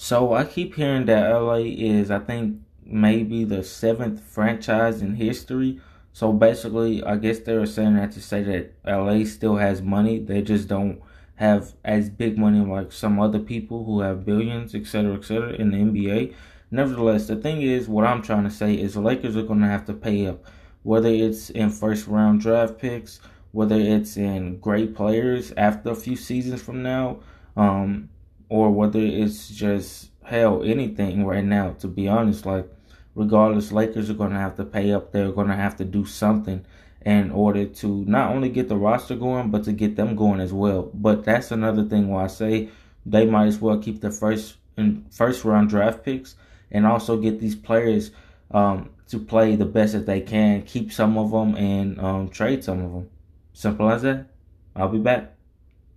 So I keep hearing that LA is, I think, maybe the seventh franchise in history. So basically, I guess they were saying that to say that LA still has money. They just don't have as big money like some other people who have billions, etc., etc. in the NBA. Nevertheless, the thing is, what I'm trying to say is the Lakers are going to have to pay up, whether it's in first round draft picks, whether it's in great players after a few seasons from now. Um, or whether it's just hell anything right now. To be honest, like regardless, Lakers are gonna have to pay up. They're gonna have to do something in order to not only get the roster going, but to get them going as well. But that's another thing why I say they might as well keep the first and first round draft picks and also get these players um, to play the best that they can. Keep some of them and um, trade some of them. Simple as that. I'll be back.